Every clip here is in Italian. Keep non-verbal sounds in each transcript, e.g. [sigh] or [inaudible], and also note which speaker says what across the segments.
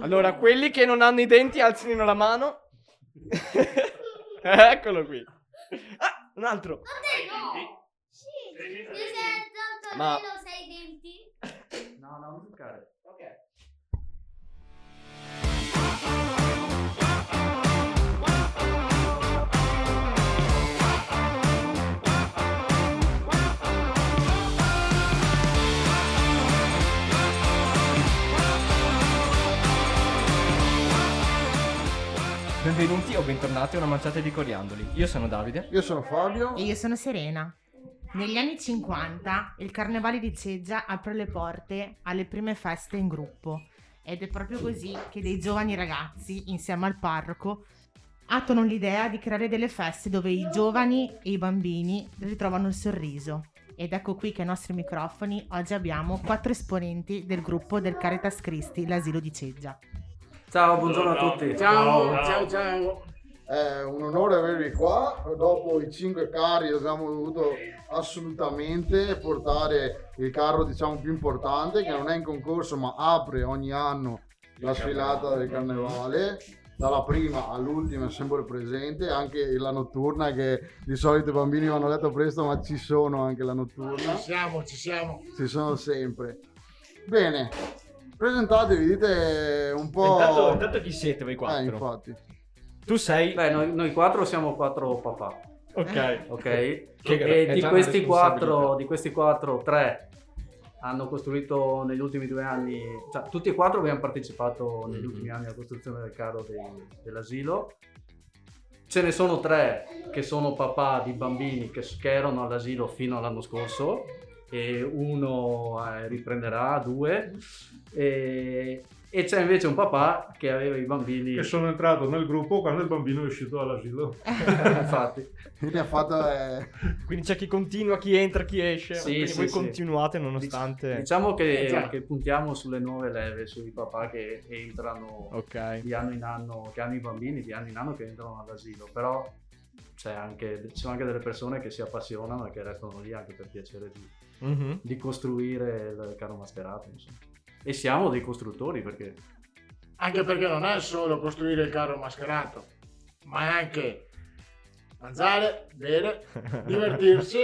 Speaker 1: Allora, quelli che non hanno i denti alzino la mano. [laughs] Eccolo qui. Ah, un altro.
Speaker 2: Sì, io se
Speaker 1: Ma- Benvenuti o bentornati a una manciata di coriandoli. Io sono Davide.
Speaker 3: Io sono Fabio.
Speaker 4: E io sono Serena. Negli anni 50 il Carnevale di Ceggia apre le porte alle prime feste in gruppo ed è proprio così che dei giovani ragazzi, insieme al parroco, attuano l'idea di creare delle feste dove i giovani e i bambini ritrovano il sorriso. Ed ecco qui che ai nostri microfoni oggi abbiamo quattro esponenti del gruppo del Caritas Christi, l'asilo di Ceggia.
Speaker 5: Ciao, buongiorno a tutti.
Speaker 3: Ciao, ciao, ciao. È un onore avervi qua. Dopo i cinque carri abbiamo dovuto assolutamente portare il carro diciamo più importante che non è in concorso ma apre ogni anno la sfilata del carnevale. Dalla prima all'ultima è sempre presente, anche la notturna che di solito i bambini vanno a letto presto ma ci sono anche la notturna.
Speaker 6: Ci siamo, ci siamo.
Speaker 3: Ci sono sempre. Bene, presentatevi, dite un po'...
Speaker 1: Intanto, intanto chi siete voi
Speaker 3: Eh,
Speaker 1: quattro?
Speaker 3: infatti.
Speaker 1: tu sei...
Speaker 5: Beh, noi, noi quattro siamo quattro papà,
Speaker 1: Ok.
Speaker 5: ok?
Speaker 1: Che
Speaker 5: e di questi, quattro, di questi quattro, tre hanno costruito negli ultimi due anni, cioè tutti e quattro abbiamo partecipato negli
Speaker 1: Mhm.
Speaker 5: ultimi anni alla costruzione del carro dei- dell'asilo. Ce ne sono tre che sono papà di bambini che, che erano all'asilo fino all'anno scorso e uno eh, riprenderà, due. E, e c'è invece un papà che aveva i bambini,
Speaker 7: che sono entrato nel gruppo quando il bambino è uscito dall'asilo. [laughs]
Speaker 5: infatti.
Speaker 3: Quindi ha fatto... eh,
Speaker 1: Quindi c'è chi continua, chi entra, chi esce.
Speaker 5: Sì,
Speaker 1: Quindi
Speaker 5: sì,
Speaker 1: voi
Speaker 5: sì.
Speaker 1: continuate nonostante...
Speaker 5: Diciamo che,
Speaker 6: Eh,
Speaker 5: che puntiamo sulle nuove leve, sui papà che entrano
Speaker 1: Ok.
Speaker 5: di anno in anno, che hanno i bambini di anno in anno che entrano all'asilo, però c'è anche, ci sono anche delle persone che si appassionano e che restano lì anche per piacere di,
Speaker 1: Mhm.
Speaker 5: di costruire il carro mascherato. Insomma. E siamo dei costruttori perché
Speaker 6: Anche perché non è solo costruire il carro mascherato, ma è anche mangiare, bere, [laughs] divertirsi,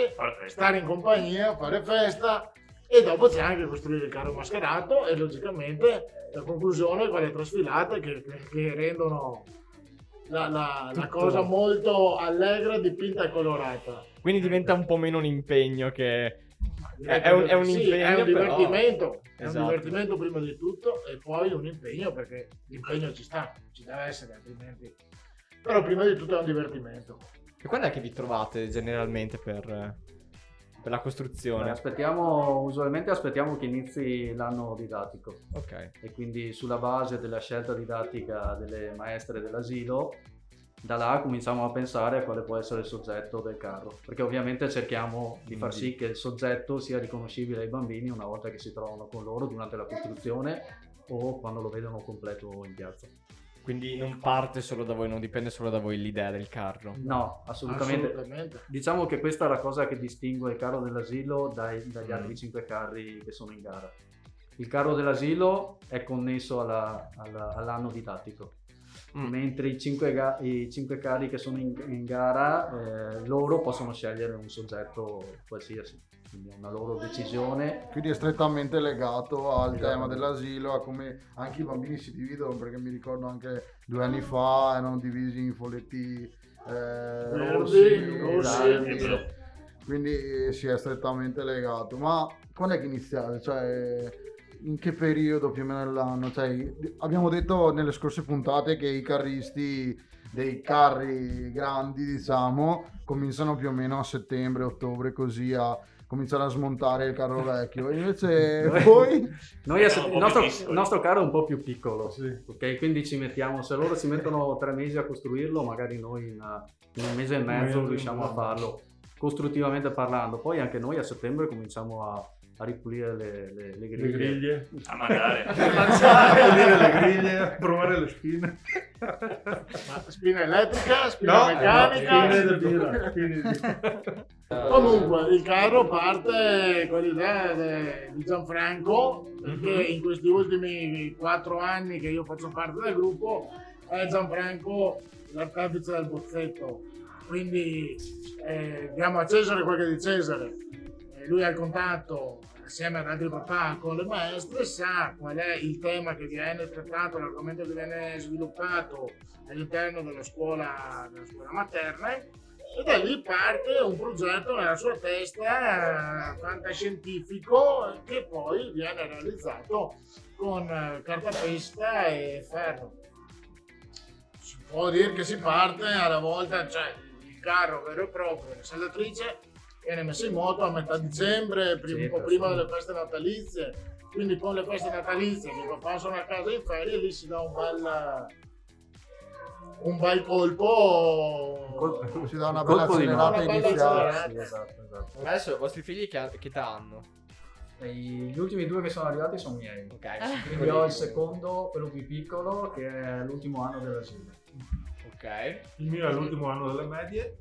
Speaker 6: stare in compagnia, fare festa e dopo c'è anche costruire il carro mascherato e logicamente la conclusione con le trasfilate che, che- rendono la, la- la cosa molto allegra, dipinta e colorata.
Speaker 1: Quindi diventa un po' meno un impegno che... È un- è un
Speaker 6: sì,
Speaker 1: impegno,
Speaker 6: è un
Speaker 1: però-
Speaker 6: divertimento, è
Speaker 1: Esatto.
Speaker 6: un divertimento prima di tutto e poi un impegno perché l'impegno ci sta, ci deve essere altrimenti. Però prima di tutto è un divertimento.
Speaker 1: E quando è che vi trovate generalmente per, per la
Speaker 5: beh,
Speaker 1: costruzione?
Speaker 5: aspettiamo, usualmente aspettiamo che inizi l'anno didattico
Speaker 1: Ok.
Speaker 5: e quindi sulla base della scelta didattica delle maestre dell'asilo da là cominciamo a pensare a quale può essere il soggetto del carro perché ovviamente cerchiamo di far sì che il soggetto sia riconoscibile ai bambini una volta che si trovano con loro durante la costruzione o quando lo vedono completo in piazza
Speaker 1: Quindi non parte solo da voi, non dipende solo da voi l'idea del carro.
Speaker 5: no assolutamente,
Speaker 6: Assolutamente.
Speaker 5: diciamo che questa è la cosa che distingue il carro dell'asilo dai- dagli
Speaker 1: Mm.
Speaker 5: altri cinque carri che sono in gara il carro dell'asilo è connesso alla- alla- all'anno didattico
Speaker 1: Mm.
Speaker 5: mentre i cinque, ga- i cinque carri che sono in, in gara eh, loro possono scegliere un soggetto qualsiasi quindi è una loro decisione
Speaker 3: Quindi è strettamente legato al
Speaker 5: Esatto.
Speaker 3: tema dell'asilo, a come anche i bambini si dividono, perché mi ricordo anche due anni fa erano divisi in folletti eh,
Speaker 6: Verdi,
Speaker 3: rossi, quindi si è strettamente legato. Ma quando è che iniziate? Cioè, in che periodo più o meno dell'anno? Cioè, abbiamo detto nelle scorse puntate che i carristi dei carri grandi, diciamo, cominciano più o meno a settembre, ottobre, così a cominciare a smontare il carro vecchio. Invece [laughs] voi...
Speaker 5: Noi a-
Speaker 8: Siamo un
Speaker 5: il, nostro, il nostro carro è un po' più piccolo
Speaker 3: Sì.
Speaker 5: ok quindi ci mettiamo se loro ci mettono tre mesi a costruirlo magari noi in, in un mese e mezzo riusciamo a farlo costruttivamente parlando poi anche noi a settembre cominciamo a, a ripulire le, le- le [laughs] griglie,
Speaker 7: Le griglie.
Speaker 8: A magari.
Speaker 7: Pulire le griglie. Provare le spine.
Speaker 6: Ma spina elettrica, spina
Speaker 7: No,
Speaker 6: meccanica.
Speaker 7: spine di birra, spine [laughs] di-
Speaker 6: Comunque il carro parte con l'idea de- di Gianfranco perché in questi ultimi quattro anni che io faccio parte del gruppo è Gianfranco l'artefice del bozzetto quindi eh, diamo a Cesare quel che è di Cesare Eh, lui ha il contatto assieme ad altri papà con le maestre sa qual è il tema che viene trattato l'argomento che viene sviluppato all'interno della scuola, della scuola materna e da lì parte un progetto nella sua testa fantascientifico che poi viene realizzato con eh, cartapesta e ferro. Si può dire che si parte alla volta, cioè il carro vero e proprio, la saldatrice viene messa in moto a metà dicembre, prim-
Speaker 5: Sì,
Speaker 6: un po' prima delle feste natalizie. Quindi con le feste natalizie che papà sono a casa in ferie, lì si dà un bel, un bel colpo.
Speaker 3: Si dà una bella
Speaker 5: Colpo di
Speaker 3: accelerata
Speaker 6: mano.
Speaker 3: iniziale.
Speaker 5: Sì, esatto, esatto.
Speaker 1: Adesso i vostri figli che, che età hanno?
Speaker 5: Gli ultimi due che sono arrivati sono miei.
Speaker 1: Ok.
Speaker 5: Quindi ho il secondo, quello più piccolo, che è l'ultimo anno dell'asilo.
Speaker 1: Ok.
Speaker 7: Il mio è l'ultimo anno delle medie.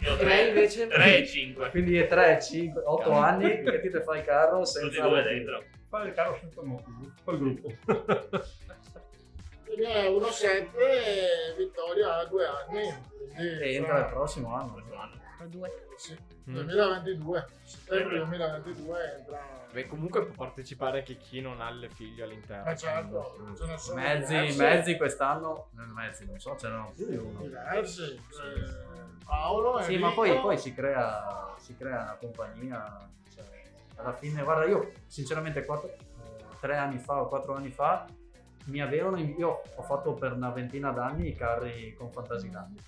Speaker 8: Io
Speaker 1: Tre invece?
Speaker 8: 3 e 5.
Speaker 5: Quindi è 3, 5, 8 anni che ti fai il carro senza
Speaker 8: Tutti e due dentro.
Speaker 7: Fare il carro senza motivo. Il gruppo. [laughs]
Speaker 6: Quindi è 1-7 e Vittoria ha due anni. Quindi,
Speaker 5: E entra il prossimo anno.
Speaker 4: Due.
Speaker 6: Sì,
Speaker 1: Mm.
Speaker 6: 2022. Settembre 2022 entra.
Speaker 1: Beh, comunque può partecipare anche chi non ha le figlie all'interno.
Speaker 6: Ma certo, ce ne sono
Speaker 5: Mezzi,
Speaker 6: diversi,
Speaker 5: mezzi quest'anno, eh, mezzi, non so, c'erano più di uno.
Speaker 6: diversi. Eh, Paolo,
Speaker 5: Sì,
Speaker 6: Enrico,
Speaker 5: ma poi, poi si, crea, si crea una compagnia. cioè, alla fine, guarda, io sinceramente quattro, eh, tre anni fa o quattro anni fa mi avevano. io ho fatto per una ventina d'anni i carri con Fantasyland.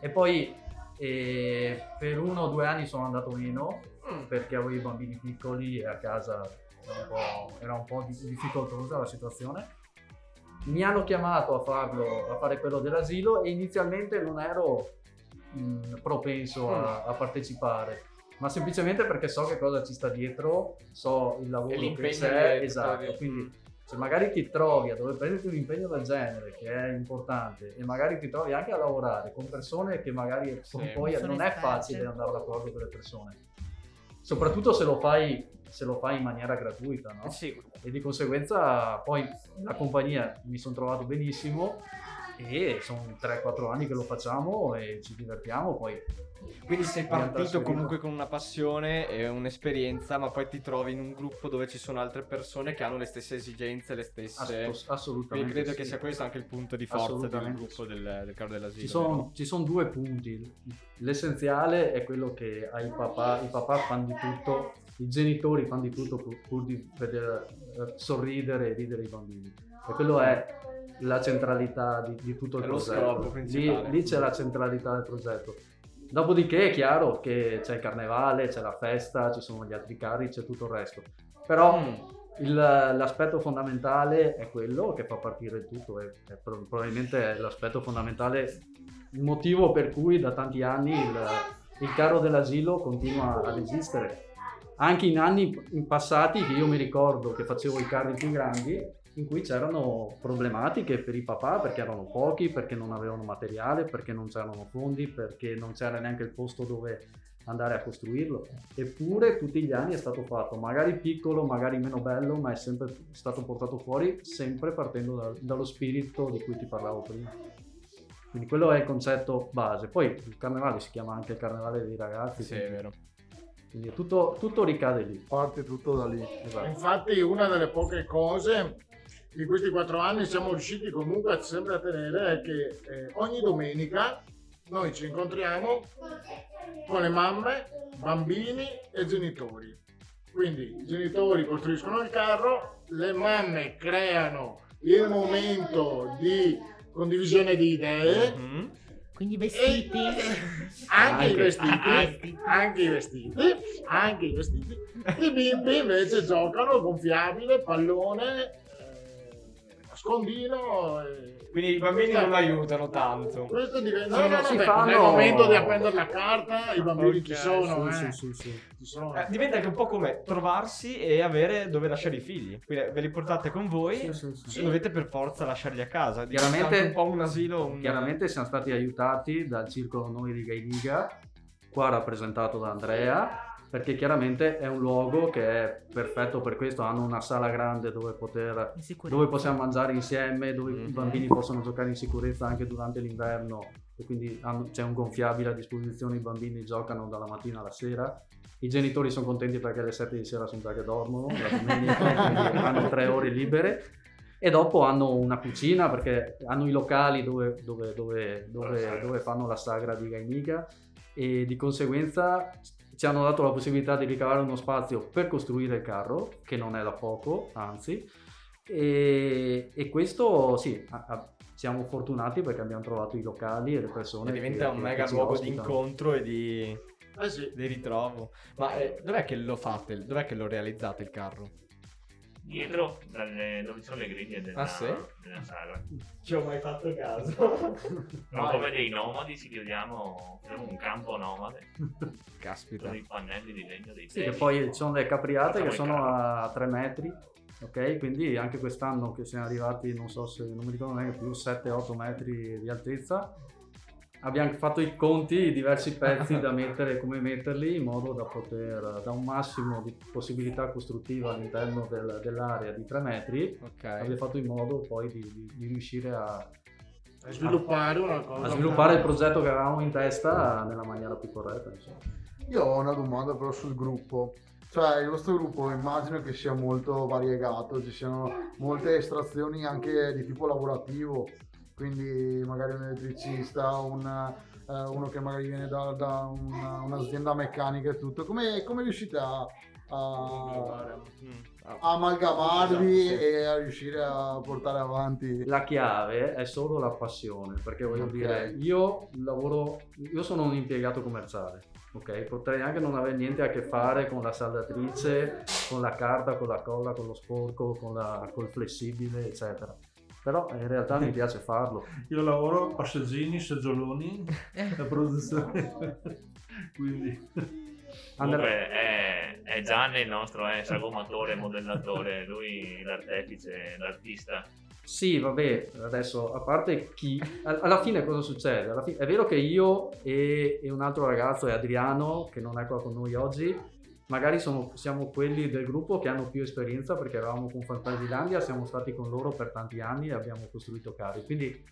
Speaker 5: E poi eh, per uno o due anni sono andato meno perché avevo i bambini piccoli e a casa era un po', era un po' di- difficoltosa la situazione. Mi hanno chiamato a farlo, a fare quello dell'asilo e inizialmente non ero mh, propenso a, a partecipare, ma semplicemente perché so che cosa ci sta dietro, so il lavoro che c'è, esatto, quindi se magari ti trovi a dover prenderti un impegno del genere che è importante e magari ti trovi anche a lavorare con persone che magari
Speaker 1: Sì.
Speaker 5: poi non è facile andare d'accordo con le persone soprattutto se lo fai se lo fai in maniera gratuita no?
Speaker 1: Sì,
Speaker 5: e di conseguenza poi la compagnia mi sono trovato benissimo e sono 3-4 anni che lo facciamo e ci divertiamo poi
Speaker 1: quindi sei partito comunque con una passione e un'esperienza, ma poi ti trovi in un gruppo dove ci sono altre persone che hanno le stesse esigenze, le stesse...
Speaker 5: ass- assolutamente
Speaker 1: Quindi credo
Speaker 5: sì.
Speaker 1: che sia questo anche il punto di forza del gruppo del, del carro dell'asilo.
Speaker 5: Ci sono, ci sono due punti. L'essenziale è quello che ai papà, i papà fanno di tutto, i genitori fanno di tutto pur, pur di vedere eh, sorridere e ridere i bambini. E quello è la centralità di, di tutto il
Speaker 1: È lo
Speaker 5: progetto.
Speaker 1: scopo
Speaker 5: Lì,
Speaker 1: principale.
Speaker 5: lì c'è la centralità del progetto. Dopodiché è chiaro che c'è il carnevale, c'è la festa, ci sono gli altri carri, c'è tutto il resto. Però
Speaker 1: Mm.
Speaker 5: il- l'aspetto fondamentale è quello che fa partire il tutto e è pro- probabilmente è l'aspetto fondamentale, il motivo per cui da tanti anni il, il carro dell'asilo continua ad esistere. Anche in anni in passati che io mi ricordo che facevo i carri più grandi, in cui c'erano problematiche per i papà perché erano pochi, perché non avevano materiale, perché non c'erano fondi, perché non c'era neanche il posto dove andare a costruirlo. Eppure tutti gli anni è stato fatto, magari piccolo, magari meno bello, ma è sempre stato portato fuori, sempre partendo da- dallo spirito di cui ti parlavo prima. Quindi quello è il concetto base. Poi il carnevale si chiama anche il carnevale dei ragazzi.
Speaker 1: Sì, è
Speaker 5: quindi,
Speaker 1: vero.
Speaker 5: quindi tutto, tutto ricade lì.
Speaker 3: Parte tutto da lì.
Speaker 5: Esatto.
Speaker 6: Infatti una delle poche cose di questi quattro anni siamo riusciti comunque sempre a tenere è che eh, ogni domenica noi ci incontriamo con le mamme, bambini e genitori. Quindi i genitori costruiscono il carro, le mamme creano il momento di condivisione di idee
Speaker 1: Mhm.
Speaker 4: Quindi
Speaker 6: e
Speaker 4: vestiti. [laughs]
Speaker 6: anche, i
Speaker 5: Anche.
Speaker 6: vestiti, anche i vestiti, anche i vestiti. I bimbi invece giocano gonfiabile, pallone, nascondino. E...
Speaker 1: Quindi i bambini
Speaker 6: Questa-
Speaker 1: non aiutano tanto.
Speaker 6: Questo diventa. No, no,
Speaker 5: si
Speaker 6: vabbè,
Speaker 5: fanno-
Speaker 6: Nel momento di appendere la carta, i bambini
Speaker 1: Ok,
Speaker 6: ci sono.
Speaker 5: Sì,
Speaker 6: eh.
Speaker 5: sì, sì,
Speaker 6: sono.
Speaker 1: Eh, diventa anche un po' come trovarsi e avere dove lasciare i figli. Quindi ve li portate con voi,
Speaker 5: Sì, sì, sì.
Speaker 1: dovete per forza lasciarli a casa. Diventa
Speaker 5: Chiaramente-
Speaker 1: un po' un asilo. un-
Speaker 5: Chiaramente siamo stati aiutati dal circolo Noi di Gainiga, qua rappresentato da Andrea, perché chiaramente è un luogo che è perfetto per questo, hanno una sala grande dove, poter, dove possiamo mangiare insieme, dove i
Speaker 1: Mhm.
Speaker 5: bambini possono giocare in sicurezza anche durante l'inverno. E quindi hanno- c'è un gonfiabile a disposizione, i bambini giocano dalla mattina alla sera. I genitori sono contenti perché alle 7 di sera sono già che dormono, la domenica, [laughs] quindi hanno tre ore libere. E dopo hanno una cucina perché hanno i locali dove, dove- dove- dove- dove fanno la sagra di Gainiga e di conseguenza ci hanno dato la possibilità di ricavare uno spazio per costruire il carro, che non è da poco, anzi, e, e questo sì, a- a- siamo fortunati perché abbiamo trovato i locali e le persone.
Speaker 1: E diventa
Speaker 5: che-
Speaker 1: un
Speaker 5: che-
Speaker 1: mega
Speaker 5: che
Speaker 1: luogo di incontro e di,
Speaker 6: Eh sì.
Speaker 1: di ritrovo. Ma eh, dov'è che lo fate? Dov'è che lo realizzate il carro?
Speaker 8: Dietro, dalle- dove ci sono le griglie della,
Speaker 1: Ah, sì?
Speaker 8: della sagra.
Speaker 1: Ci ho mai fatto caso. [laughs]
Speaker 8: Noi come dei nomadi ci chiudiamo un campo nomade [laughs]
Speaker 1: Caspita.
Speaker 8: con i pannelli di legno dei
Speaker 5: Sì, che poi ci sono le capriate che sono a 3 metri, ok? Quindi anche quest'anno che siamo arrivati, non so se, non mi ricordo neanche più, 7-8 metri di altezza, abbiamo fatto i conti di diversi [laughs] pezzi da mettere e come metterli in modo da poter, da un massimo di possibilità costruttiva all'interno del- dell'area di 3 metri, abbiamo
Speaker 1: Ok.
Speaker 5: fatto in modo poi di, di- di riuscire a,
Speaker 6: A sviluppare una cosa.
Speaker 5: a sviluppare il progetto che avevamo in testa nella maniera più corretta. Insomma.
Speaker 3: Io ho una domanda però sul gruppo. Cioè, il vostro gruppo immagino che sia molto variegato, ci siano molte estrazioni anche di tipo lavorativo, quindi magari un elettricista, un, eh, uno che magari viene da, da una- un'azienda meccanica e tutto. Come, come riuscite a, a-
Speaker 1: Mm.
Speaker 3: A amalgamarvi
Speaker 1: Esatto,
Speaker 3: e a riuscire a portare avanti?
Speaker 5: La chiave è solo la passione, perché voglio
Speaker 3: Ok.
Speaker 5: dire, io lavoro, io sono un impiegato commerciale, ok? Potrei anche non avere niente a che fare con la saldatrice, con la carta, con la colla, con lo sporco, con la, col flessibile, eccetera. Però in realtà mi [laughs] piace farlo.
Speaker 7: Io lavoro passeggini, seggioloni e produzione. [laughs] Quindi
Speaker 5: Andrea-
Speaker 8: Comunque è, è Gianni il nostro è sagomatore, modellatore, lui l'artefice, l'artista.
Speaker 5: Sì, vabbè, adesso a parte chi, al- alla fine cosa succede? Alla fine- è vero che io e, e un altro ragazzo, è Adriano, che non è qua con noi oggi, magari sono- siamo quelli del gruppo che hanno più esperienza perché eravamo con Fantasilandia, siamo stati con loro per tanti anni e abbiamo costruito carri, quindi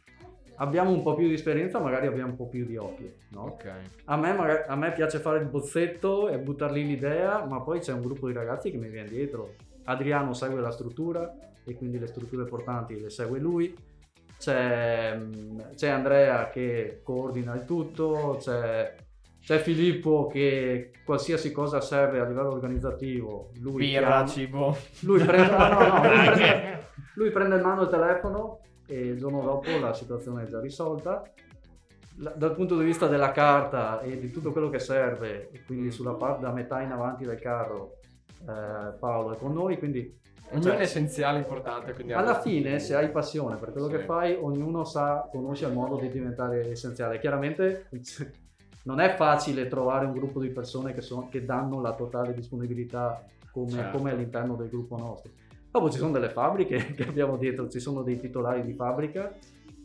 Speaker 5: abbiamo un po' più di esperienza, magari abbiamo un po' più di occhio, no?
Speaker 1: Ok.
Speaker 5: A me, maga- a me piace fare il bozzetto e buttar lì l'idea, ma poi c'è un gruppo di ragazzi che mi viene dietro. Adriano segue la struttura e quindi le strutture portanti le segue lui. C'è, mm, c'è Andrea che coordina il tutto, c'è, c'è Filippo che qualsiasi cosa serve a livello organizzativo, lui,
Speaker 1: Birra,
Speaker 5: chiama-
Speaker 1: cibo.
Speaker 5: lui prende, no, no, no, [laughs] lui prende- lui prende in mano il telefono e il giorno dopo la situazione è già risolta. Dal punto di vista della carta e di tutto quello che serve, quindi sulla parte da metà in avanti del carro, eh, Paolo è con noi, quindi
Speaker 1: Ognuno
Speaker 5: Cioè,
Speaker 1: è essenziale, importante. Quindi
Speaker 5: alla fine se hai passione per quello
Speaker 1: Sì.
Speaker 5: che fai, ognuno sa, conosce il modo di diventare essenziale. Chiaramente non è facile trovare un gruppo di persone che, sono- che danno la totale disponibilità come,
Speaker 1: Certo.
Speaker 5: come all'interno del gruppo nostro. Dopo ci sono delle fabbriche [laughs] che abbiamo dietro, ci sono dei titolari di fabbrica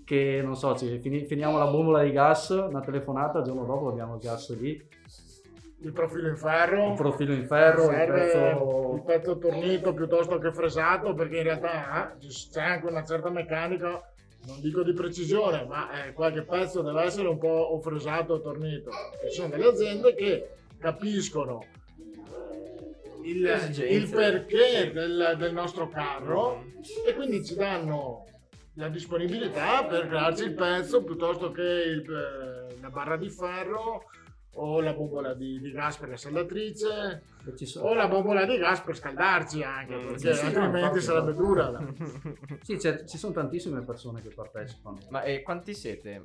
Speaker 5: che non so, ci- fini- finiamo la bombola di gas, una telefonata, il giorno dopo abbiamo il gas lì,
Speaker 6: Il profilo in ferro.
Speaker 5: un profilo in ferro, il
Speaker 6: serve
Speaker 5: pezzo...
Speaker 6: il pezzo tornito piuttosto che fresato perché in realtà eh, c'è anche una certa meccanica non dico di precisione ma eh, qualche pezzo deve essere un po' o fresato o tornito. Ci sono delle aziende che capiscono il,
Speaker 1: Le esigenze.
Speaker 6: il perché del, del nostro carro e quindi ci danno la disponibilità per crearci il pezzo piuttosto che il, eh, la barra di ferro o la bombola di, di gas per la saldatrice
Speaker 5: ci sono-
Speaker 6: o la bombola di gas per scaldarci anche
Speaker 1: Mm,
Speaker 6: perché
Speaker 5: sì, sì,
Speaker 6: altrimenti
Speaker 5: infatti,
Speaker 6: sarebbe dura [laughs]
Speaker 5: Sì, c'è- ci sono tantissime persone che partecipano.
Speaker 1: Ma e quanti siete?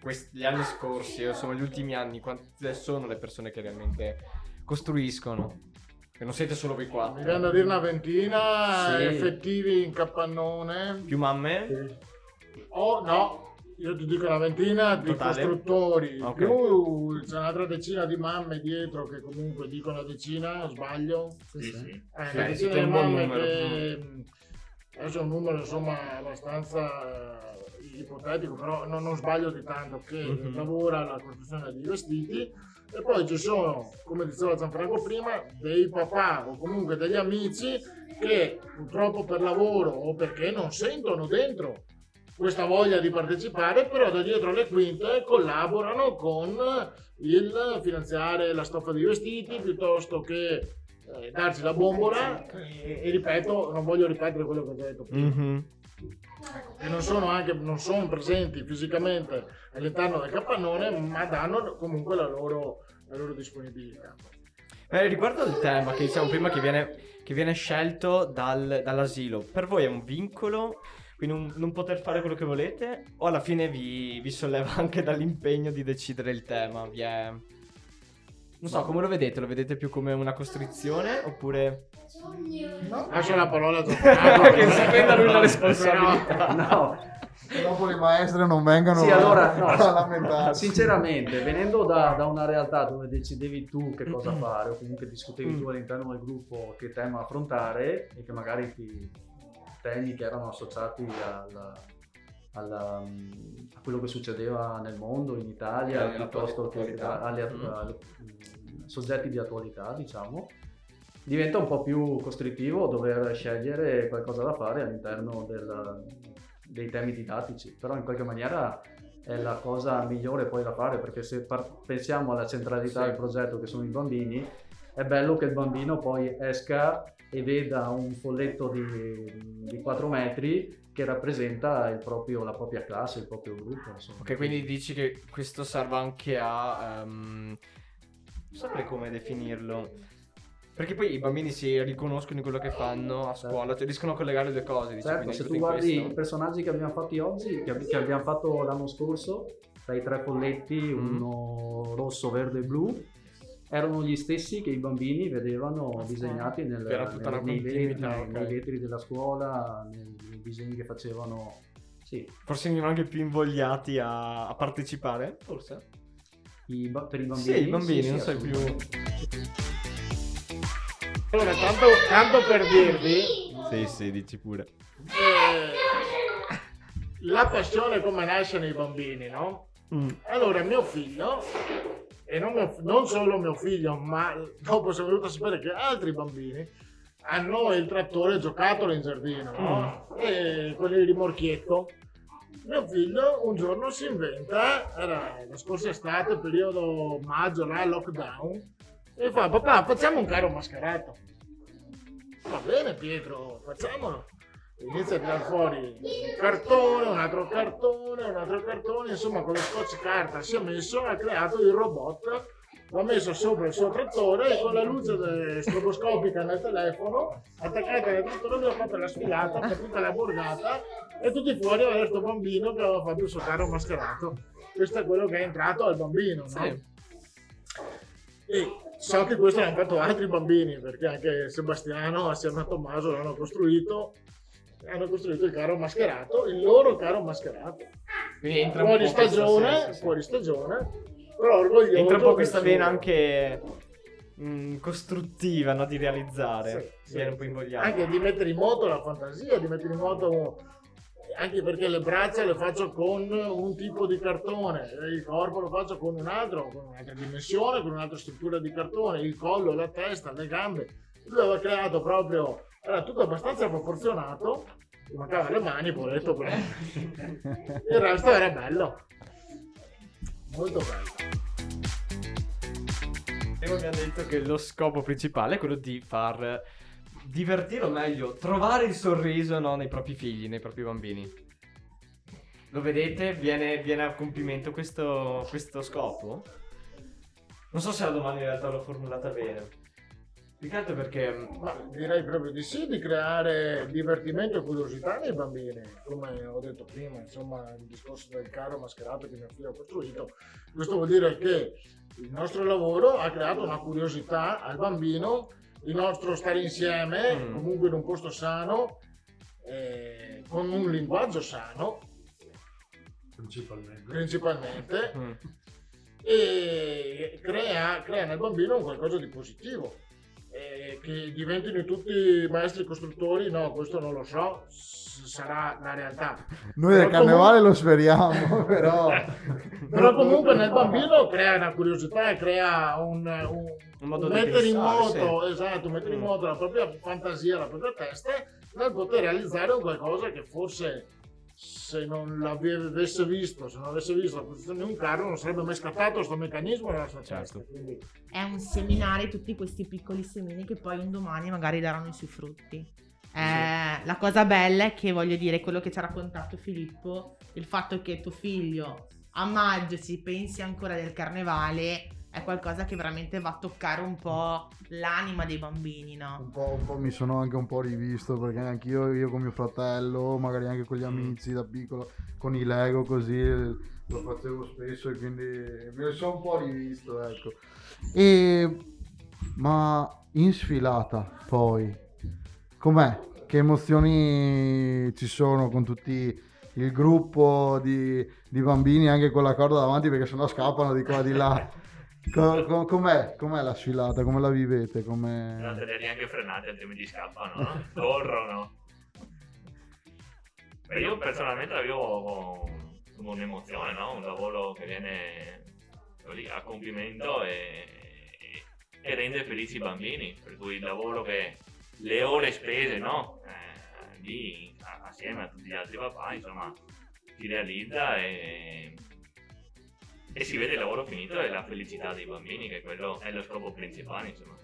Speaker 1: Questi, gli anni scorsi, o insomma gli ultimi anni, quante sono le persone che realmente costruiscono? Che non siete solo voi
Speaker 6: Mi
Speaker 1: quattro.
Speaker 6: viene da dire una ventina
Speaker 5: Sì.
Speaker 6: effettivi in capannone.
Speaker 1: Più mamme?
Speaker 6: O no, io ti dico una ventina di
Speaker 1: Totale?
Speaker 6: costruttori.
Speaker 1: Ok.
Speaker 6: Più c'è un'altra decina di mamme dietro che comunque dico una decina, sbaglio.
Speaker 8: Sì, sì.
Speaker 6: Eh,
Speaker 1: Sì,
Speaker 6: una
Speaker 1: sì,
Speaker 6: decina
Speaker 1: è
Speaker 6: di mamme
Speaker 1: numero.
Speaker 6: che adesso è un numero insomma abbastanza eh, ipotetico, però non, non sbaglio di tanto, che
Speaker 1: Mhm.
Speaker 6: lavora alla costruzione di vestiti. E poi ci sono, come diceva Gianfranco prima, dei papà o comunque degli amici che purtroppo per lavoro o perché non sentono dentro questa voglia di partecipare, però da dietro le quinte collaborano con il finanziare la stoffa di vestiti piuttosto che eh, darci la bombola e, e ripeto, non voglio ripetere quello che ho detto prima,
Speaker 1: Mhm.
Speaker 6: che non sono, anche, non sono presenti fisicamente all'interno del capannone, ma danno comunque la loro, la loro disponibilità.
Speaker 1: Eh, riguardo al tema che diciamo prima che viene, che viene scelto dal- dall'asilo, per voi è un vincolo? Quindi un- non poter fare quello che volete? O alla fine vi, vi solleva [laughs] anche dall'impegno di decidere il tema? Vi è... Non so, come lo vedete? Lo vedete più come una costrizione? Oppure...
Speaker 6: Lascio la parola a [laughs]
Speaker 1: che si prenda lui la responsabilità. [laughs]
Speaker 5: No,
Speaker 3: E dopo le maestre non vengano
Speaker 5: Sì, allora, no,
Speaker 3: a lamentarsi.
Speaker 5: sinceramente, venendo da, da una realtà dove decidevi tu che cosa fare, o comunque discutevi
Speaker 1: Mm.
Speaker 5: tu all'interno del gruppo che tema affrontare, e che magari ti, temi che erano associati al- alla, mm, a quello che succedeva nel mondo, in Italia,
Speaker 1: Eh,
Speaker 5: piuttosto che attu-
Speaker 1: Mm.
Speaker 5: mm, soggetti di attualità, diciamo, diventa un po' più costrittivo dover scegliere qualcosa da fare all'interno del- dei temi didattici, però in qualche maniera è la cosa migliore poi da fare perché se par- pensiamo alla centralità
Speaker 1: Sì.
Speaker 5: del progetto che sono i bambini, è bello che il bambino poi esca e veda un folletto di, di 4 metri che rappresenta il proprio- la propria classe, il proprio gruppo. Insomma.
Speaker 1: Ok, quindi dici che questo serve anche a... ehm, non saprei come definirlo. Perché poi i bambini si riconoscono in quello che fanno a scuola, cioè riescono a collegare le due cose. Dici,
Speaker 5: Certo, se tu guardi
Speaker 1: questo.
Speaker 5: i personaggi che abbiamo fatti oggi, che, che abbiamo fatto l'anno scorso, dai tre folletti,
Speaker 1: Mm.
Speaker 5: uno rosso, verde e blu, erano gli stessi che i bambini vedevano
Speaker 4: A
Speaker 5: disegnati nel, nel- nei, vetri,
Speaker 1: continuità,
Speaker 5: nei- vetri della scuola, nei, nei disegni che facevano. Sì,
Speaker 1: Forse venivano anche più invogliati a, a partecipare, forse.
Speaker 5: i per i bambini.
Speaker 1: Sì, i bambini,
Speaker 5: sì,
Speaker 1: non sai più...
Speaker 6: Allora, tanto, tanto per dirvi,
Speaker 1: Sì, sì, dici pure.
Speaker 6: eh, la passione come nasce nei bambini, no?
Speaker 1: Mm.
Speaker 6: Allora, mio figlio, e non, mio- non solo mio figlio, ma dopo sono venuto a sapere che altri bambini hanno il trattore giocattolo in giardino, no? E con il rimorchietto. Mio figlio un giorno si inventa, era la scorsa estate, periodo maggio, là, lockdown, e fa, papà, facciamo un carro mascherato. Va bene Pietro, facciamolo. Inizia a tirare fuori un cartone, un altro cartone, un altro cartone, insomma con lo scotch carta si è messo, ha creato il robot, l'ha messo sopra il suo trattore e con la luce stroboscopica nel telefono, attaccata nel trattore, lui ha fatto la sfilata per tutta la borgata e tutti fuori aveva questo bambino che aveva fatto il suo carro mascherato. Questo è quello che è entrato al bambino, no?
Speaker 1: Sì.
Speaker 6: E so che questo l'hanno fatto altri bambini, perché anche Sebastiano assieme a Tommaso l'hanno costruito. Hanno costruito il carro mascherato, il loro carro mascherato.
Speaker 1: Quindi entra un
Speaker 6: Fuori
Speaker 1: po'
Speaker 6: stagione,
Speaker 1: sì, sì, sì.
Speaker 6: fuori stagione, però orgoglioso.
Speaker 1: Entra un po' questa vena anche mm, costruttiva, no? Di realizzare.
Speaker 6: Sì, sì.
Speaker 1: Viene un po' invogliato.
Speaker 6: Anche di mettere in moto la fantasia, di mettere in moto anche perché le braccia le faccio con un tipo di cartone, il corpo lo faccio con un altro, con un'altra dimensione, con un'altra struttura di cartone, il collo, la testa, le gambe. Lui aveva creato proprio, era tutto abbastanza proporzionato, mi mancava le mani, poveretto, però [laughs] il resto era bello. Molto bello.
Speaker 1: Prima abbiamo detto che lo scopo principale è quello di far divertire, o meglio, trovare il sorriso no, nei propri figli, nei propri bambini. Lo vedete? Viene, viene a compimento questo, questo scopo? Non so se la domanda in realtà l'ho formulata bene. Più che altro perché... mm,
Speaker 6: Ma direi proprio di sì, di creare divertimento e curiosità nei bambini, come ho detto prima, insomma, il discorso del carro mascherato che mio figlio ha costruito. Questo vuol dire che il nostro lavoro ha creato una curiosità al bambino il nostro stare insieme,
Speaker 1: Mm.
Speaker 6: comunque in un posto sano, eh, con un linguaggio sano
Speaker 7: Principalmente.
Speaker 6: principalmente,
Speaker 1: Mm.
Speaker 6: e crea, crea nel bambino un qualcosa di positivo. Eh, che diventino tutti maestri costruttori, no, questo non lo so, sarà la realtà.
Speaker 3: Noi del carnevale lo speriamo, [laughs] però...
Speaker 6: Però comunque nel bambino crea una curiosità e crea un, un-
Speaker 1: Un modo
Speaker 6: un
Speaker 1: di
Speaker 6: mettere in
Speaker 1: pensare,
Speaker 6: moto, esatto, mettere in
Speaker 1: Mm.
Speaker 6: moto la propria fantasia, la propria testa nel poter realizzare un qualcosa che forse se non l'avesse visto, se non avesse visto la posizione di un carro non sarebbe mai scattato questo meccanismo nella sua
Speaker 1: Certo.
Speaker 6: testa. Quindi,
Speaker 4: È un seminare tutti questi piccoli semini che poi un domani magari daranno i suoi frutti. Eh, La cosa bella è che voglio dire quello che ci ha raccontato Filippo, il fatto che tuo figlio a maggio ci pensi ancora del carnevale è qualcosa che veramente va a toccare un po' l'anima dei bambini, no?
Speaker 3: Un po', un po' mi sono anche un po' rivisto perché anch'io io con mio fratello, magari anche con gli amici da piccolo, con i Lego così lo facevo spesso e quindi mi sono un po' rivisto, ecco. E ma in sfilata poi com'è? Che emozioni ci sono con tutti il gruppo di, di bambini anche con la corda davanti perché sennò scappano di qua di là. [laughs] Co- co- com'è? Com'è la sfilata? Come la vivete? Come...
Speaker 8: Non te le neanche frenate, altrimenti scappano, no? [laughs] corrono. Beh, io personalmente la vivo un'emozione, no? Un lavoro che viene così, a compimento e, e rende felici i bambini. Per cui il lavoro che le ore spese, no? Eh, lì assieme a tutti gli altri papà, insomma, si realizza e, e si vede il lavoro finito e la felicità dei bambini, che quello è lo scopo principale, insomma.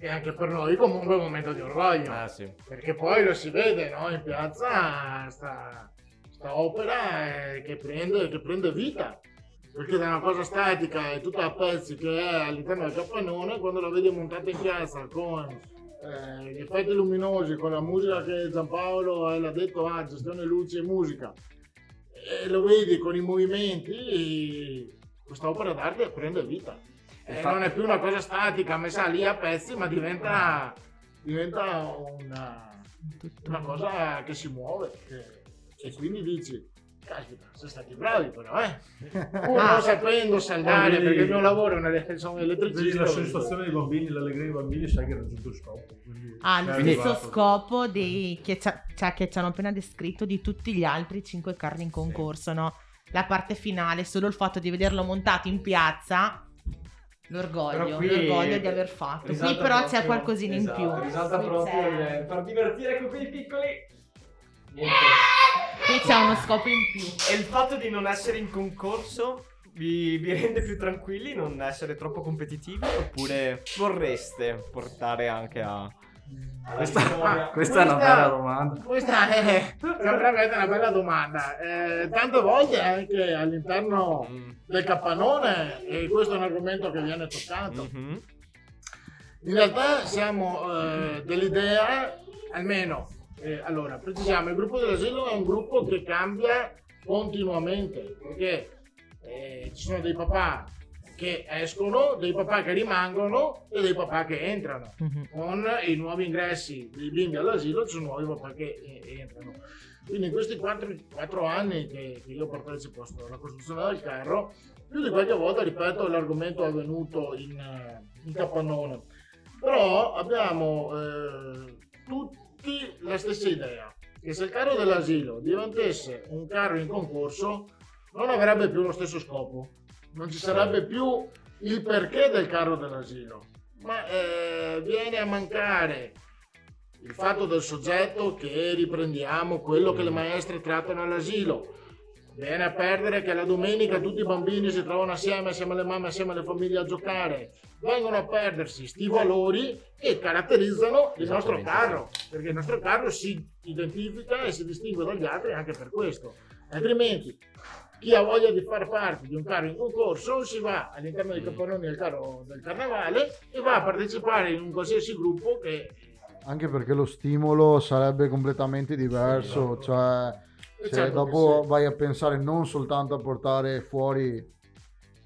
Speaker 6: e anche per noi comunque è un momento di orgoglio.
Speaker 1: Ah, sì.
Speaker 6: Perché poi lo si vede no? in piazza sta, sta opera eh, che, prende, che prende vita. Perché da una cosa statica e tutta a pezzi che è all'interno del capannone, quando la vedi montata in piazza con eh, gli effetti luminosi, con la musica che Giampaolo l'ha detto, ah, gestione luci e musica, e lo vedi con i movimenti, questa opera d'arte prende vita. E
Speaker 1: Infatti-
Speaker 6: non è più una cosa statica messa lì a pezzi, ma diventa, diventa una, una cosa che si muove. che- e quindi dici, caspita, siamo stati bravi però, eh. [laughs] Pur
Speaker 4: Ah.
Speaker 6: non sapendo saldare,
Speaker 7: Vedi-
Speaker 6: perché il mio lavoro è un ele- sono elettricista.
Speaker 7: la soddisfazione dei bambini, l'allegria dei bambini, sai che ha raggiunto il scopo.
Speaker 4: Ha lo stesso
Speaker 7: arrivato.
Speaker 4: scopo dei, che, cioè, che ci hanno appena descritto di tutti gli altri cinque carri in concorso, no? La parte finale, solo il fatto di vederlo montato in piazza, l'orgoglio,
Speaker 1: qui
Speaker 4: l'orgoglio di aver fatto. Qui però c'è
Speaker 1: proprio-
Speaker 4: qualcosina
Speaker 1: esatto,
Speaker 4: in più.
Speaker 1: Risalta proprio
Speaker 4: c'è-
Speaker 1: il far divertire con quei piccoli. Niente.
Speaker 4: Qui c'è uno scopo in più.
Speaker 1: E il fatto di non essere in concorso vi, vi rende più tranquilli, non essere troppo competitivi? Oppure vorreste portare anche a.
Speaker 5: Questa,
Speaker 1: vittoria?
Speaker 5: questa è una
Speaker 6: Questa-
Speaker 5: bella domanda.
Speaker 6: Questa è [laughs] veramente una bella domanda. Eh, tante volte anche all'interno
Speaker 1: Mm.
Speaker 6: del capannone, e questo è un argomento che viene toccato,
Speaker 1: Mhm.
Speaker 6: In realtà siamo eh, dell'idea, almeno, eh, allora, precisiamo, il gruppo dell'asilo è un gruppo che cambia continuamente, perché eh, ci sono dei papà che escono, dei papà che rimangono e dei papà che entrano.
Speaker 4: Mhm.
Speaker 6: Con i nuovi ingressi dei bimbi all'asilo ci sono nuovi papà che eh, entrano. Quindi in questi quattro, quattro anni che, che io ho partecipato alla costruzione del carro, più di qualche volta, ripeto, l'argomento è venuto in, eh, in capannone. Però abbiamo eh, tutti la stessa idea, che se il carro dell'asilo diventasse un carro in concorso, non avrebbe più lo stesso scopo, non ci sarebbe più il perché del carro dell'asilo, ma eh, viene a mancare il fatto del soggetto che riprendiamo quello che le maestre trattano all'asilo. Viene a perdere che la domenica tutti i bambini si trovano assieme, assieme alle mamme, assieme alle famiglie a giocare. Vengono a perdersi sti valori che caratterizzano il nostro carro, perché il nostro carro si identifica e si distingue dagli altri anche per questo. Altrimenti, chi ha voglia di far parte di un carro in concorso si va all'interno dei capannoni del carro del carnevale e va a partecipare in un qualsiasi gruppo che
Speaker 3: Anche perché lo stimolo sarebbe completamente diverso,
Speaker 7: Sì,
Speaker 3: cioè
Speaker 6: Certo che
Speaker 3: dopo
Speaker 6: sì.
Speaker 3: vai a pensare non soltanto a portare fuori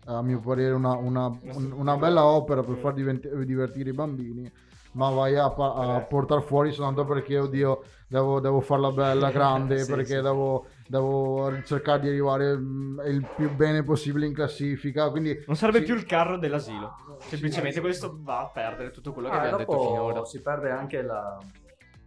Speaker 3: a mio parere una, una- un- una bella opera per far divent- divertire i bambini, ma vai a, pa- a portare fuori soltanto perché, oddio, devo, devo farla bella, [laughs] grande,
Speaker 1: Sì,
Speaker 3: perché
Speaker 1: sì.
Speaker 3: Devo, devo cercare di arrivare mm, il più bene possibile in classifica, quindi...
Speaker 1: Non sarebbe
Speaker 3: sì.
Speaker 1: più il carro dell'asilo. Semplicemente questo va a perdere tutto quello che
Speaker 5: Ah,
Speaker 1: abbiamo detto finora.
Speaker 5: si perde anche la,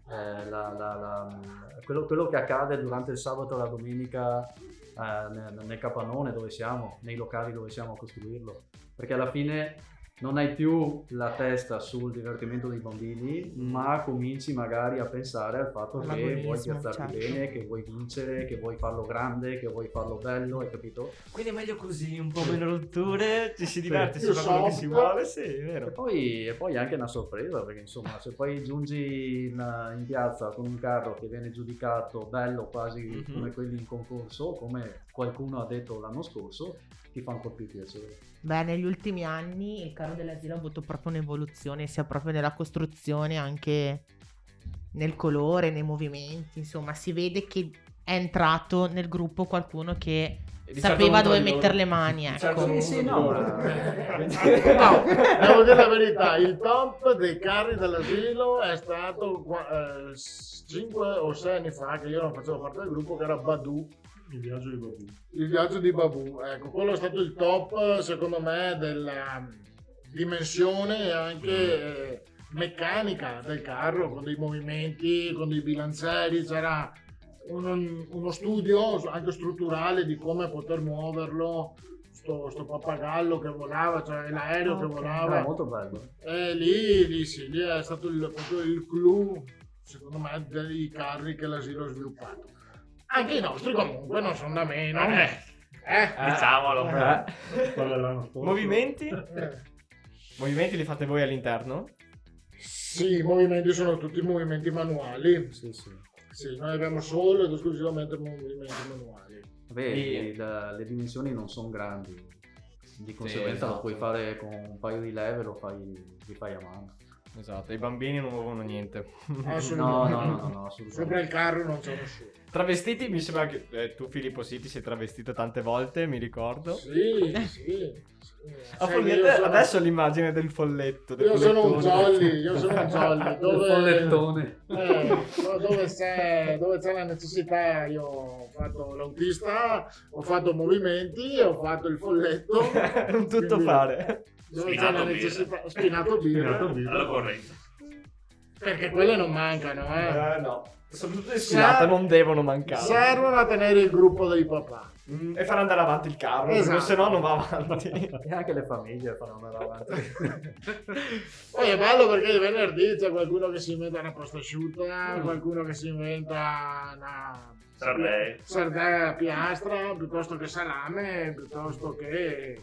Speaker 5: eh, la- la- la- quello, quello che accade durante il sabato e la domenica eh, nel, nel capannone dove siamo, nei locali dove siamo a costruirlo. Perché alla fine non hai più la testa sul divertimento dei bambini, ma cominci magari a pensare al fatto che vuoi piazzarti
Speaker 4: certo.
Speaker 5: bene, che vuoi vincere, che vuoi farlo grande, che vuoi farlo bello, hai capito?
Speaker 1: Quindi è meglio così, un po' meno rotture, ci si diverte, si
Speaker 6: Più
Speaker 1: fa quello che si
Speaker 6: soft.
Speaker 1: vuole, sì, è
Speaker 5: E
Speaker 1: vero.
Speaker 5: poi, e poi anche una sorpresa, perché insomma, se poi giungi in, in piazza con un carro che viene giudicato bello quasi
Speaker 1: Mhm.
Speaker 5: come quelli in concorso, come qualcuno ha detto l'anno scorso, ti fa ancora più piacere.
Speaker 4: Beh, negli ultimi anni il carro dell'asilo ha avuto proprio un'evoluzione, sia proprio nella costruzione, anche nel colore, nei movimenti, insomma, si vede che è entrato nel gruppo qualcuno che
Speaker 1: di certo
Speaker 4: sapeva dove mettere le mani, ecco.
Speaker 1: certo
Speaker 5: Sì, sì, no. [laughs]
Speaker 6: No, devo dire la verità, il top dei carri dell'asilo è stato 5 o 6 anni fa che io non facevo parte del gruppo che era Badu,
Speaker 7: Il viaggio di Babu.
Speaker 6: il viaggio di Babu. Ecco, quello è stato il top secondo me della dimensione e anche eh, meccanica del carro con dei movimenti, con dei bilancieri, c'era uno, uno studio anche strutturale di come poter muoverlo. Sto, sto pappagallo che volava, cioè l'aereo che
Speaker 4: Ok.
Speaker 6: volava.
Speaker 5: Era molto bello.
Speaker 6: E lì, lì sì, lì è stato il, proprio il clou, secondo me, dei carri che l'asilo ha sviluppato. Anche i nostri comunque non sono da meno.
Speaker 8: Eh.
Speaker 6: Eh.
Speaker 8: Diciamolo.
Speaker 1: Eh. Movimenti?
Speaker 6: Eh.
Speaker 1: Movimenti li fate voi all'interno?
Speaker 6: Sì, i movimenti sono tutti movimenti manuali.
Speaker 5: Sì, sì.
Speaker 6: Sì, noi abbiamo solo ed esclusivamente movimenti manuali.
Speaker 5: Vedi,
Speaker 1: E-
Speaker 5: la- le dimensioni non sono grandi, di conseguenza
Speaker 1: esatto.
Speaker 5: lo puoi fare con un paio di leve, lo fai, li fai a mano.
Speaker 1: Esatto, i bambini non muovono niente.
Speaker 5: No, no, no, no, no,
Speaker 6: Sopra il carro non c'è nessuno.
Speaker 1: Travestiti, mi sembra che eh, tu Filippo sì, ti sei travestito tante volte, mi ricordo.
Speaker 6: Sì, sì.
Speaker 1: Ah,
Speaker 6: io sono-
Speaker 1: Adesso l'immagine del folletto. Del
Speaker 6: Io sono un
Speaker 1: follettone.
Speaker 6: jolly, io sono un [laughs] jolly.
Speaker 5: Il
Speaker 6: Dove,
Speaker 5: follettone.
Speaker 6: Eh, dove, c'è, dove c'è la necessità io ho fatto l'autista, ho fatto movimenti, ho fatto il folletto. [laughs]
Speaker 1: un tutto
Speaker 6: Quindi,
Speaker 1: fare.
Speaker 6: Dove c'è
Speaker 8: Spinato
Speaker 6: la
Speaker 8: birra.
Speaker 6: necessità, spinato birra,
Speaker 7: Spinato birra.
Speaker 8: Alla corrente.
Speaker 6: perché quelle non mancano, eh.
Speaker 1: Eh, no. Soprattutto le sfilate non devono mancare.
Speaker 6: Servono a tenere il gruppo dei papà.
Speaker 1: Mm, E far andare avanti il carro, perché
Speaker 6: Esatto.
Speaker 1: se no non va avanti. [laughs]
Speaker 5: E anche le famiglie fanno andare avanti. [laughs]
Speaker 6: Poi è bello perché il venerdì c'è qualcuno che si inventa una prosciutta, qualcuno che si inventa una sardella piastra, piuttosto che salame, piuttosto che...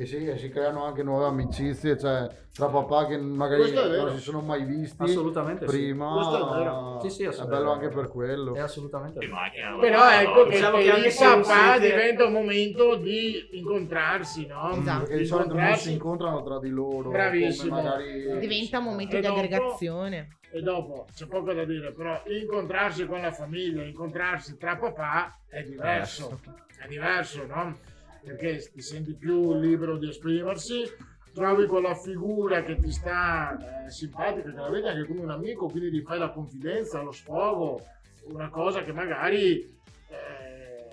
Speaker 3: E sì, e si creano anche nuove amicizie, cioè tra papà che magari
Speaker 6: è
Speaker 3: non si sono mai visti
Speaker 5: Assolutamente sì.
Speaker 3: prima.
Speaker 6: Questo è vero.
Speaker 5: Sì, sì,
Speaker 3: è
Speaker 5: assolutamente.
Speaker 3: bello anche per quello.
Speaker 5: È assolutamente vero.
Speaker 8: macchina.
Speaker 6: Però ecco che
Speaker 1: Diciamo che
Speaker 6: il papà diventa un momento di incontrarsi, no?
Speaker 4: Esatto.
Speaker 3: Perché di solito non si incontrano tra di loro.
Speaker 6: Bravissimo.
Speaker 3: magari...
Speaker 4: Diventa un momento
Speaker 6: E
Speaker 4: di
Speaker 6: dopo-
Speaker 4: aggregazione.
Speaker 6: E dopo c'è poco da dire, però incontrarsi con la famiglia, incontrarsi tra papà è diverso. È diverso, no? Perché ti senti più libero di esprimersi, trovi quella figura che ti sta eh, simpatica, che la vedi anche come un amico, quindi gli fai la confidenza, lo sfogo, una cosa che magari eh,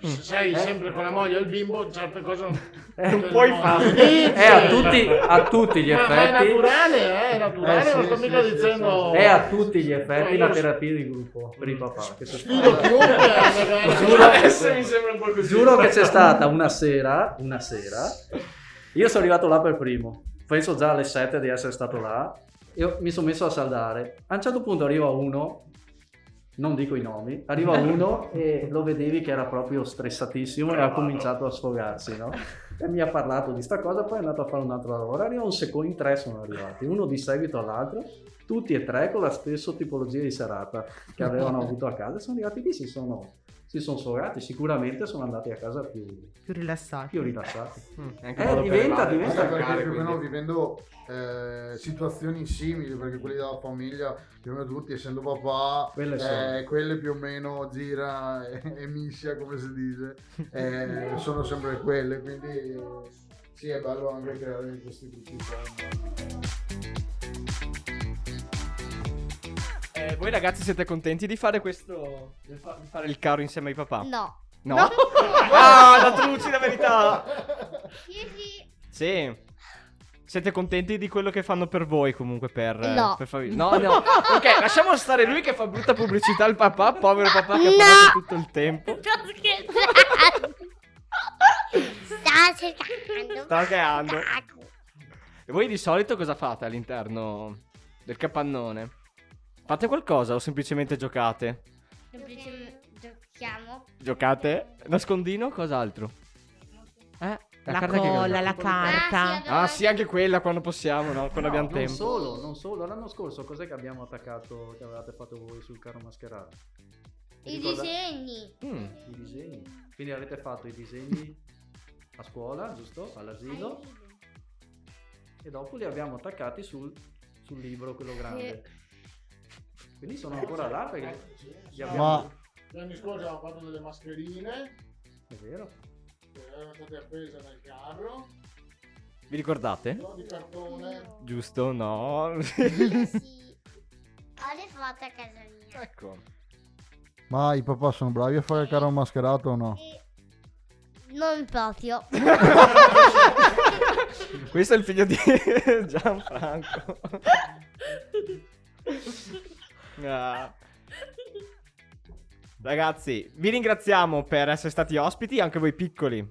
Speaker 6: se sei sempre con la moglie e il bimbo, certe cose non,
Speaker 1: non puoi.
Speaker 6: Dice.
Speaker 5: È a tutti, a tutti gli
Speaker 6: Ma, ma è
Speaker 5: effetti.
Speaker 6: naturale, eh, è naturale,
Speaker 3: Eh, sì,
Speaker 6: non sto
Speaker 3: sì,
Speaker 6: mica
Speaker 3: sì,
Speaker 6: dicendo...
Speaker 5: È a tutti gli effetti la terapia di gruppo per il papà. Che c'è
Speaker 6: Sfido
Speaker 5: stata.
Speaker 6: chiunque
Speaker 5: Giuro-
Speaker 1: Adesso mi sembra un po' così.
Speaker 5: Giuro che c'è stata una sera, una sera, io sono arrivato là per primo, penso già alle 7 di essere stato là, io mi sono messo a saldare, a un certo punto arriva uno, non dico i nomi, arriva [laughs] uno e lo vedevi che era proprio stressatissimo e ha cominciato a sfogarsi, no? E mi ha parlato di sta cosa, poi è andato a fare un altro lavoro, arriva un secondo, in tre sono arrivati, uno di seguito all'altro, tutti e tre con la stessa tipologia di serata che avevano avuto a casa, sono arrivati lì, si sono si sono sfogati, sicuramente sono andati a casa più,
Speaker 4: Più rilassati.
Speaker 5: più rilassati.
Speaker 1: Mm,
Speaker 5: Eh, diventa- diventa-
Speaker 3: Anche perché più o meno vivendo eh, situazioni simili, perché quelli della famiglia, più o meno tutti, essendo papà,
Speaker 5: Quelle
Speaker 3: eh,
Speaker 5: sono.
Speaker 3: quelle più o meno gira e, e miscia, come si dice, eh, sono sempre quelle, quindi sì, è bello anche creare questi gruppi qua.
Speaker 1: Eh, voi ragazzi siete contenti di fare questo? Di fa- di fare il carro insieme ai papà?
Speaker 2: No.
Speaker 1: No? [laughs] ah, la truci, la verità!
Speaker 2: Sì, sì.
Speaker 1: Sì. Siete contenti di quello che fanno per voi comunque per... eh,
Speaker 2: No.
Speaker 1: per farvi- No, no. Ok, lasciamo stare lui che fa brutta pubblicità al papà, povero papà che ha
Speaker 2: No.
Speaker 1: parlato tutto il tempo.
Speaker 2: Sto scherzando. Sta scherzando.
Speaker 1: Sta scherzando. E voi di solito cosa fate all'interno del capannone? Fate qualcosa o semplicemente giocate?
Speaker 2: Semplicemente giochiamo.
Speaker 1: Giocate? Nascondino o cos'altro? Eh?
Speaker 4: La
Speaker 1: carta che
Speaker 4: colla, la carta.
Speaker 1: Ah sì, anche quella quando possiamo, no? Quando
Speaker 5: No,
Speaker 1: abbiamo
Speaker 5: non
Speaker 1: tempo.
Speaker 5: solo, non solo. L'anno scorso cos'è che abbiamo attaccato, che avevate fatto voi sul carro mascherato?
Speaker 2: I disegni.
Speaker 1: Mm.
Speaker 5: I disegni. Quindi avete fatto i disegni a scuola, giusto? All'asilo. E dopo li abbiamo attaccati sul, sul libro, quello grande. Quindi sono ancora là perché li abbiamo...
Speaker 3: Ma
Speaker 6: Gli anni scorsi avevamo fatto delle mascherine
Speaker 5: È vero?
Speaker 6: che erano state appese nel carro,
Speaker 1: Vi ricordate?
Speaker 6: no, di cartone.
Speaker 1: Giusto? No.
Speaker 2: Sì. [laughs] Ho le foto a casa mia.
Speaker 1: ecco.
Speaker 3: Ma i papà sono bravi a fare il carro mascherato o no?
Speaker 2: E Non proprio. [laughs]
Speaker 1: Questo è il figlio di [laughs] Gianfranco. Ah. Ragazzi, vi ringraziamo per essere stati ospiti, anche voi piccoli,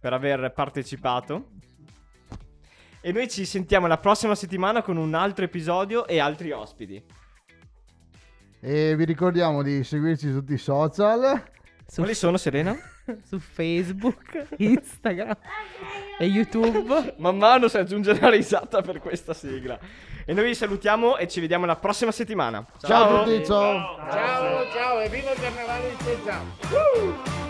Speaker 1: per aver partecipato. E noi ci sentiamo la prossima settimana con un altro episodio e altri ospiti.
Speaker 3: E vi ricordiamo di seguirci su tutti i social.
Speaker 4: Su,
Speaker 1: Quali sono, Serena? [laughs]
Speaker 4: su Facebook, [laughs] Instagram e YouTube.
Speaker 1: Man mano si aggiunge la risata per questa sigla. E noi vi salutiamo e ci vediamo la prossima settimana.
Speaker 3: Ciao a tutti, ciao.
Speaker 6: Ciao, ciao e viva il carnevale di Cezza!